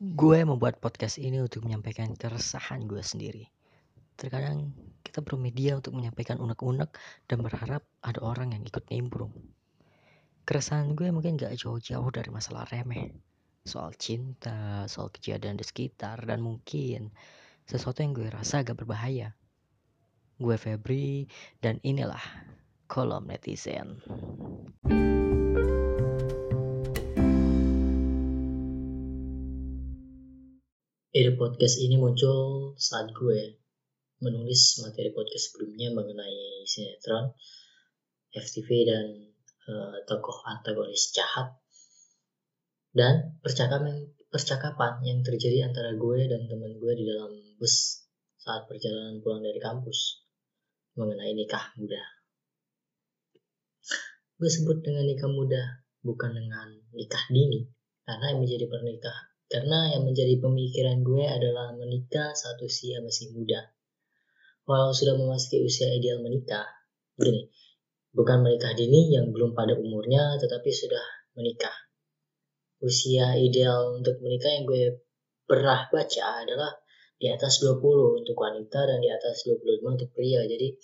Gue membuat podcast ini untuk menyampaikan keresahan gue sendiri. Terkadang kita perlu media untuk menyampaikan unek-unek dan berharap ada orang yang ikut nimbrung. Keresahan gue mungkin gak jauh-jauh dari masalah remeh. Soal cinta, soal kejadian di sekitar, dan mungkin sesuatu yang gue rasa agak berbahaya. Gue Febri, dan inilah kolom netizen. Ide podcast ini muncul saat gue menulis materi podcast sebelumnya mengenai sinetron, FTV dan uh, tokoh antagonis jahat dan percakapan percakapan yang terjadi antara gue dan teman gue di dalam bus saat perjalanan pulang dari kampus mengenai nikah muda. Gue sebut dengan nikah muda bukan dengan nikah dini karena yang menjadi pernikahan karena yang menjadi pemikiran gue adalah menikah saat usia masih muda. Walau sudah memasuki usia ideal menikah, begini, bukan menikah dini yang belum pada umurnya tetapi sudah menikah. Usia ideal untuk menikah yang gue pernah baca adalah di atas 20 untuk wanita dan di atas 25 untuk pria. Jadi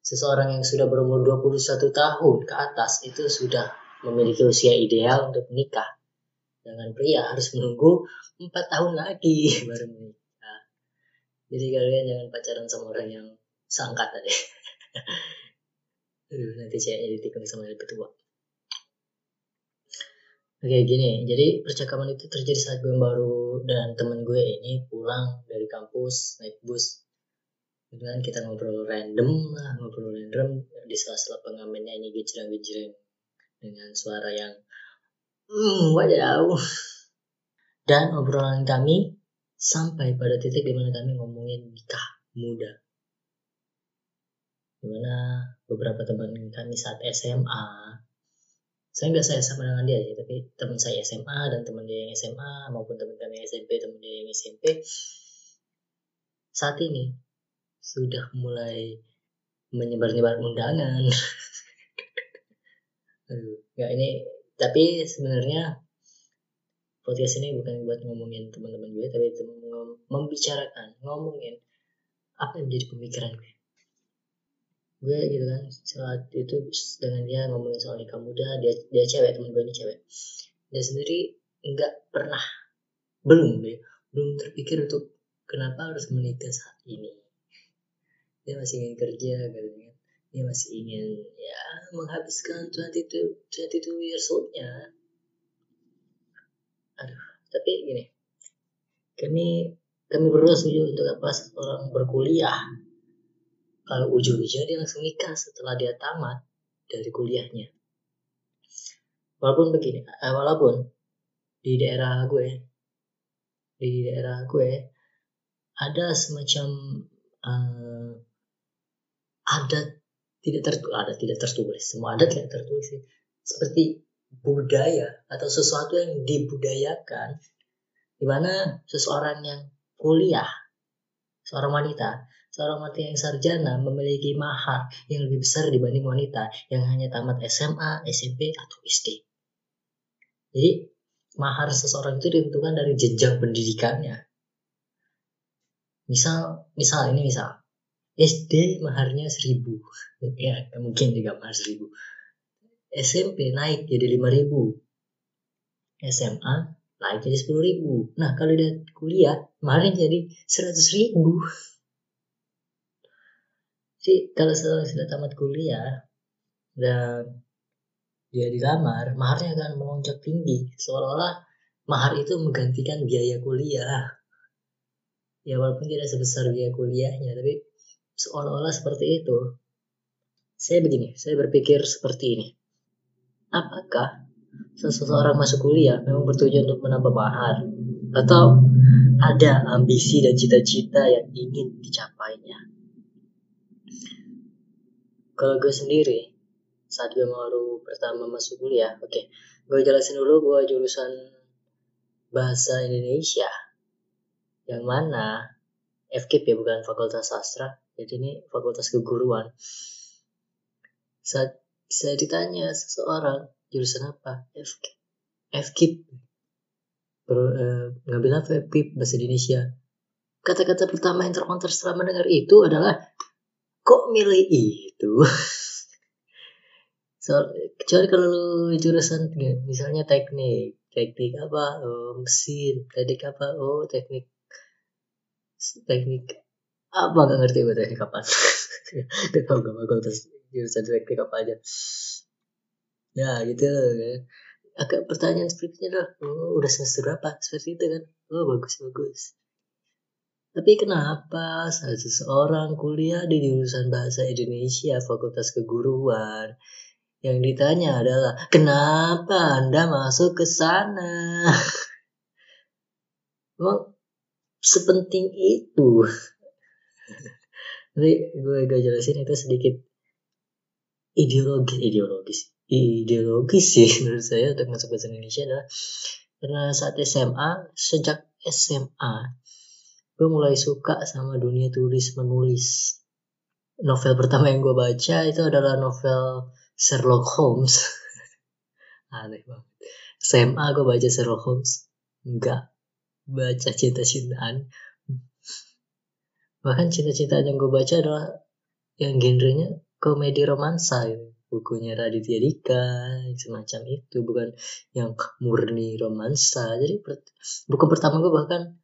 seseorang yang sudah berumur 21 tahun ke atas itu sudah memiliki usia ideal untuk menikah dengan pria harus menunggu empat tahun lagi baru menikah. Jadi kalian jangan pacaran sama orang yang sangkat tadi. Aduh, nanti ceweknya ditikung sama lebih tua. Oke gini, jadi percakapan itu terjadi saat gue baru dan temen gue ini pulang dari kampus naik bus. Kemudian kita ngobrol random lah, ngobrol random di sela-sela pengamennya ini gejreng-gejreng dengan suara yang Hmm, wadaw. Dan obrolan kami sampai pada titik di mana kami ngomongin nikah muda. Di mana beberapa teman kami saat SMA, saya nggak saya sama dengan dia tapi teman saya SMA dan teman dia yang SMA maupun teman kami SMP, teman dia yang SMP, saat ini sudah mulai menyebar-nyebar undangan. Aduh, nggak ini tapi sebenarnya podcast ini bukan buat ngomongin teman-teman gue tapi membicarakan ngomongin apa yang menjadi pemikiran gue. Gue gitu kan saat itu dengan dia ngomongin soal nikah muda dia dia cewek teman gue ini cewek. Dia sendiri nggak pernah belum deh belum terpikir untuk kenapa harus menikah saat ini. Dia masih ingin kerja gitu dia masih ingin ya menghabiskan 22 22 years old-nya. Aduh tapi gini kami kami berdua setuju untuk apa? Orang berkuliah. Kalau ujung-ujungnya dia langsung nikah setelah dia tamat dari kuliahnya. Walaupun begini eh, walaupun di daerah gue di daerah gue ada semacam uh, adat tidak tertulis ada tidak tertulis semua ada tidak tertulis seperti budaya atau sesuatu yang dibudayakan di mana seseorang yang kuliah seorang wanita seorang wanita yang sarjana memiliki mahar yang lebih besar dibanding wanita yang hanya tamat SMA, SMP atau SD. Jadi mahar seseorang itu ditentukan dari jenjang pendidikannya. Misal, misal ini misal SD maharnya seribu. Ya mungkin juga mahar seribu. SMP naik jadi lima ribu. SMA naik jadi sepuluh ribu. Nah kalau dia kuliah maharnya jadi seratus ribu. Jadi kalau sudah, sudah tamat kuliah dan dia dilamar maharnya akan melonjak tinggi. Seolah-olah mahar itu menggantikan biaya kuliah. Ya walaupun tidak sebesar biaya kuliahnya tapi seolah-olah seperti itu. Saya begini, saya berpikir seperti ini. Apakah seseorang masuk kuliah memang bertujuan untuk menambah mahar? Atau ada ambisi dan cita-cita yang ingin dicapainya? Kalau gue sendiri, saat gue baru pertama masuk kuliah, oke, okay, gue jelasin dulu gue jurusan bahasa Indonesia. Yang mana FKIP ya bukan Fakultas Sastra. Jadi ini fakultas keguruan. Saat saya ditanya seseorang jurusan apa? FKIP FKIP ber, uh, ngambil apa pip bahasa Indonesia? Kata-kata pertama yang terkonter setelah mendengar itu adalah kok milih itu? So, kecuali kalau lu jurusan misalnya teknik teknik apa oh, mesin teknik apa oh teknik teknik apa nggak ngerti gue teknik apa. Gak tau gak bakal terus jurusan teknik apa aja. Ya gitu ya. Agak pertanyaan seperti adalah oh, udah semester berapa? Seperti itu kan. Oh bagus bagus. Tapi kenapa saat seseorang kuliah di jurusan bahasa Indonesia Fakultas Keguruan? Yang ditanya adalah kenapa Anda masuk ke sana? Emang sepenting itu. Nanti gue gak jelasin itu sedikit ideologis ideologis ideologis sih menurut saya untuk masuk bahasa Indonesia adalah karena saat SMA sejak SMA gue mulai suka sama dunia tulis menulis. Novel pertama yang gue baca itu adalah novel Sherlock Holmes. Aneh banget. SMA gue baca Sherlock Holmes? Enggak baca cinta-cintaan. Bahkan cinta-cintaan yang gue baca adalah yang genrenya komedi romansa gitu. Bukunya Raditya Dika semacam itu bukan yang murni romansa. Jadi buku pertama gue bahkan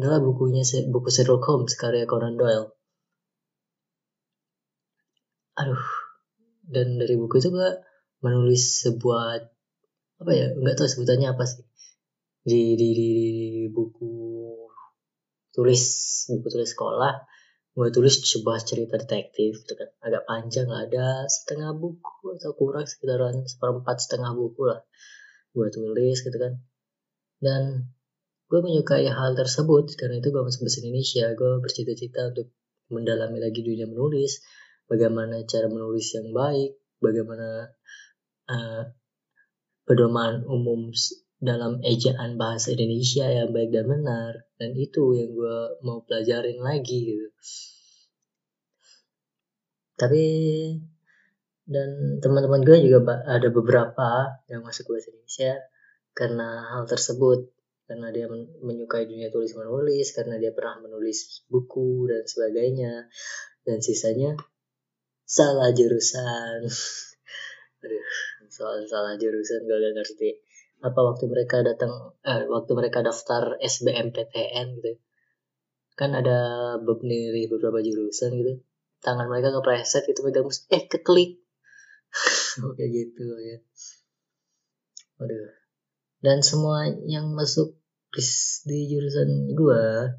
adalah bukunya buku Sherlock Holmes karya Conan Doyle. Aduh. Dan dari buku itu gue menulis sebuah apa ya nggak tahu sebutannya apa sih di di, di, di buku tulis buku tulis sekolah gue tulis sebuah cerita detektif gitu kan. Agak panjang lah ada setengah buku atau kurang sekitaran seperempat setengah buku lah gue tulis gitu kan. Dan gue menyukai hal tersebut karena itu gue masuk bahasa Indonesia. Gue bercita-cita untuk mendalami lagi dunia menulis bagaimana cara menulis yang baik bagaimana uh, pedoman umum dalam ejaan bahasa Indonesia yang baik dan benar dan itu yang gue mau pelajarin lagi gitu. Tapi dan teman-teman gue juga ada beberapa yang masuk bahasa Indonesia karena hal tersebut. Karena dia menyukai dunia tulis menulis karena dia pernah menulis buku dan sebagainya. Dan sisanya salah jurusan. Aduh soal salah jurusan gue gak ngerti apa waktu mereka datang eh, waktu mereka daftar SBMPTN gitu kan ada beberapa beberapa jurusan gitu. Tangan mereka kepreset gitu megang mus eh keklik. Oke gitu ya. Waduh. Dan semua yang masuk di jurusan gua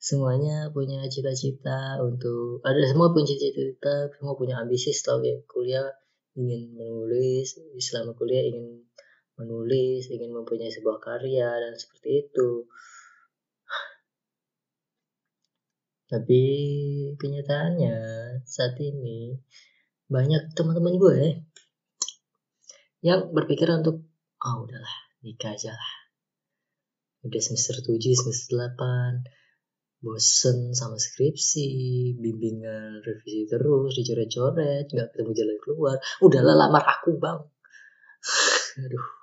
semuanya punya cita-cita untuk ada semua punya cita-cita semua punya ambisi setelah kuliah ingin menulis selama kuliah ingin menulis, ingin mempunyai sebuah karya dan seperti itu. Tapi kenyataannya saat ini banyak teman-teman gue yang berpikir untuk oh udahlah nikah aja lah. Udah semester 7, semester 8, bosen sama skripsi, bimbingan revisi terus, dicoret-coret, nggak ketemu jalan keluar. Udahlah lamar aku bang. Aduh,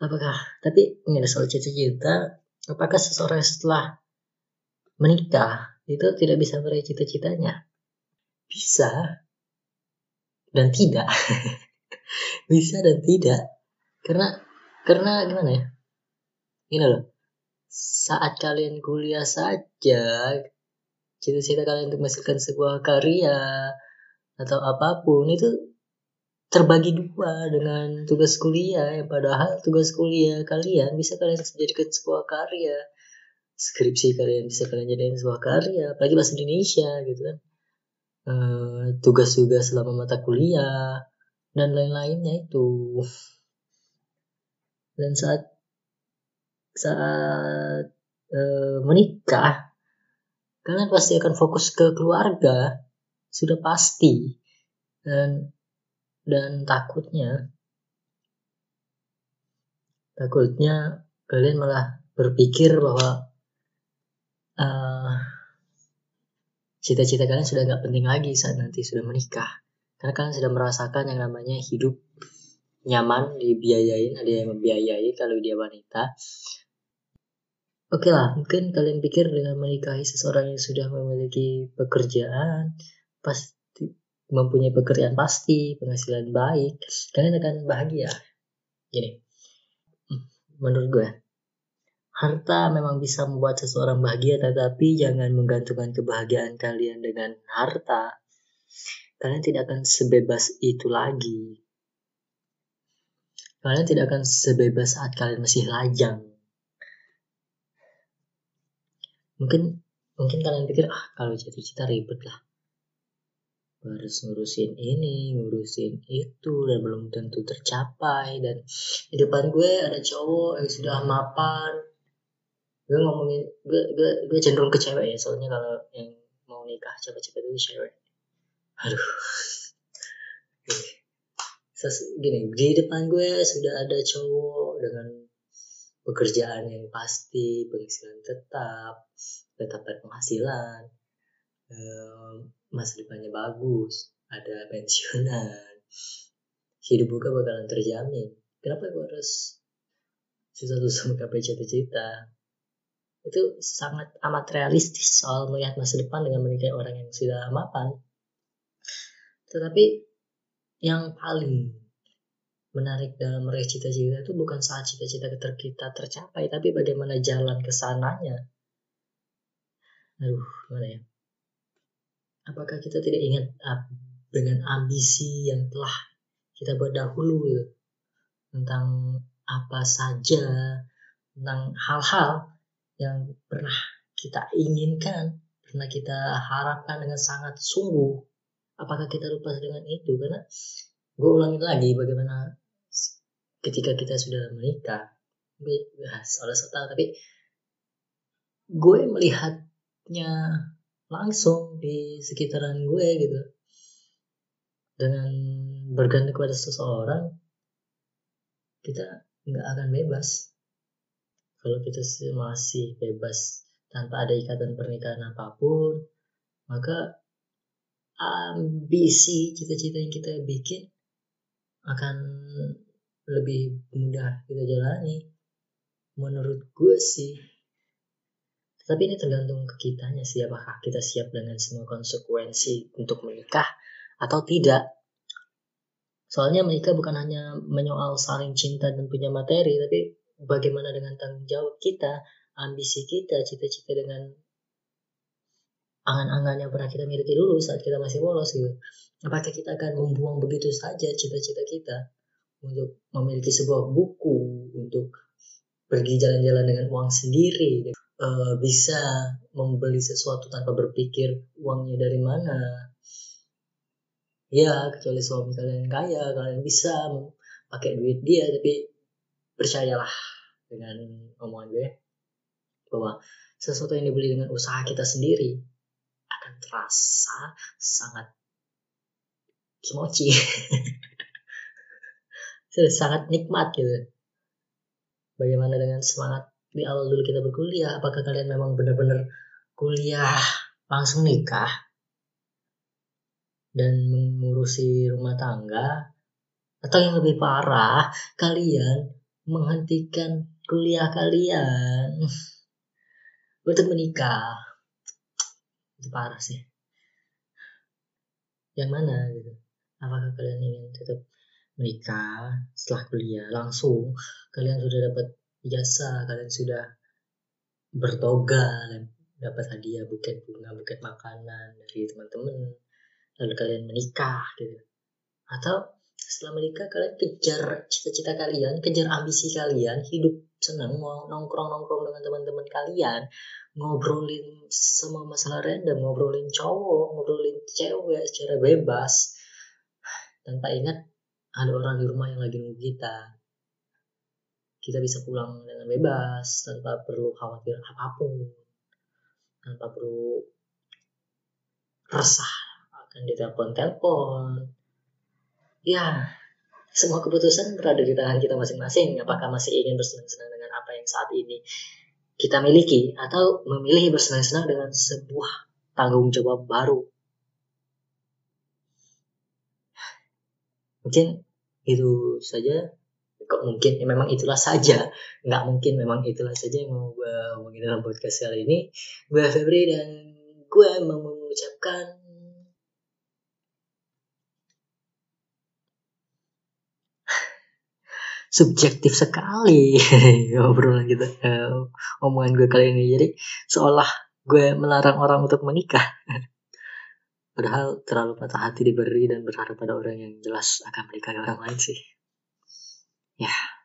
apakah tapi ini soal cita-cita. Apakah seseorang setelah menikah itu tidak bisa meraih cita-citanya? Bisa dan tidak. Bisa dan tidak. Karena karena gimana ya? Ini loh. Saat kalian kuliah saja cita-cita kalian untuk menghasilkan sebuah karya atau apa pun itu terbagi dua dengan tugas kuliah yang padahal tugas kuliah kalian bisa kalian jadikan sebuah karya. Skripsi kalian bisa kalian jadikan sebuah karya apalagi bahasa Indonesia gitu kan. Uh, tugas-tugas selama mata kuliah dan lain-lainnya itu. Dan saat saat uh, menikah kalian pasti akan fokus ke keluarga. Sudah pasti. Dan dan takutnya takutnya kalian malah berpikir bahwa uh, cita-cita kalian sudah gak penting lagi saat nanti sudah menikah. Karena kalian sudah merasakan yang namanya hidup nyaman dibiayain ada yang membiayai kalau dia wanita. Oke lah mungkin kalian pikir dengan menikahi seseorang yang sudah memiliki pekerjaan pasti mempunyai pekerjaan pasti penghasilan baik kalian akan bahagia gini menurut gue harta memang bisa membuat seseorang bahagia tetapi jangan menggantungkan kebahagiaan kalian dengan harta kalian tidak akan sebebas itu lagi kalian tidak akan sebebas saat kalian masih lajang. Mungkin mungkin kalian pikir ah kalau cita-cita ribet lah. Harus ngurusin ini, ngurusin itu dan belum tentu tercapai dan di depan gue ada cowok yang sudah mapan. Gue ngomongin gue gue, gue cenderung ke cewek ya soalnya kalau yang mau nikah cepet-cepet itu cewek. Aduh gini di depan gue sudah ada cowok dengan pekerjaan yang pasti penghasilan tetap tetap berpenghasilan masa depannya bagus ada pensiunan hidup gue bakalan terjamin kenapa gue harus susah-susah menggapai cita-cita itu sangat amat realistis soal melihat masa depan dengan menikahi orang yang sudah mapan tetapi yang paling menarik dalam meraih cita-cita itu bukan saat cita-cita kita tercapai, tapi bagaimana jalan ke sananya. Aduh, gimana ya? Apakah kita tidak ingat dengan ambisi yang telah kita buat dahulu gitu? Tentang apa saja, tentang hal-hal yang pernah kita inginkan, pernah kita harapkan dengan sangat sungguh. Apakah kita lupa dengan itu? Karena gue ulangi lagi bagaimana ketika kita sudah menikah. Gue soal tahu tapi gue melihatnya langsung di sekitaran gue gitu. Dengan bergantung kepada seseorang kita nggak akan bebas. Kalau kita masih bebas tanpa ada ikatan pernikahan apa pun maka ambisi cita-cita yang kita bikin akan lebih mudah kita jalani. Menurut gue sih tapi ini tergantung ke kitanya sih apakah kita siap dengan semua konsekuensi untuk menikah atau tidak soalnya menikah bukan hanya menyoal saling cinta dan punya materi tapi bagaimana dengan tanggung jawab kita ambisi kita cita-cita dengan angan-angan yang pernah kita miliki dulu saat kita masih polos gitu. Apakah kita akan membuang begitu saja cita-cita kita untuk memiliki sebuah buku, untuk pergi jalan-jalan dengan uang sendiri, uh, bisa membeli sesuatu tanpa berpikir uangnya dari mana. Ya, kecuali suami kalian kaya, kalian bisa pakai duit dia, tapi percayalah dengan omongan gue bahwa sesuatu yang dibeli dengan usaha kita sendiri akan terasa sangat kimochi sangat nikmat gitu bagaimana dengan semangat di awal dulu kita berkuliah apakah kalian memang benar-benar kuliah langsung nikah? Dan mengurusi rumah tangga? Atau yang lebih parah kalian menghentikan kuliah kalian? Untuk menikah. Itu parah sih. Yang mana gitu? Apakah kalian ingin tetap menikah setelah kuliah? Langsung kalian sudah dapat jasa kalian sudah bertoga dapat hadiah buket bunga buket makanan dari teman-teman. Lalu kalian menikah gitu. Atau setelah menikah kalian kejar cita-cita kalian kejar ambisi kalian hidup senang mau nongkrong nongkrong dengan teman-teman kalian ngobrolin semua masalah random, ngobrolin cowok, ngobrolin cewek secara bebas. Tanpa ingat ada orang di rumah yang lagi nunggu kita. Kita bisa pulang dengan bebas tanpa perlu khawatir apa pun, tanpa perlu resah akan ditelepon-telepon. Ya, semua keputusan berada di tangan kita masing-masing. Apakah masih ingin bersenang-senang dengan apa yang saat ini kita miliki atau memilih bersenang-senang dengan sebuah tanggung jawab baru. Mungkin itu saja kok mungkin ya memang itulah saja. Nggak mungkin memang itulah saja yang mau gue omongin dalam podcast kali ini. Gue Febri dan gue mau mengucapkan subjektif sekali obrolan kita uh, omongan gue kali ini. Jadi seolah gue melarang orang untuk menikah. Padahal terlalu patah hati diberi dan berharap pada orang yang jelas akan menikahi orang lain sih Yeah.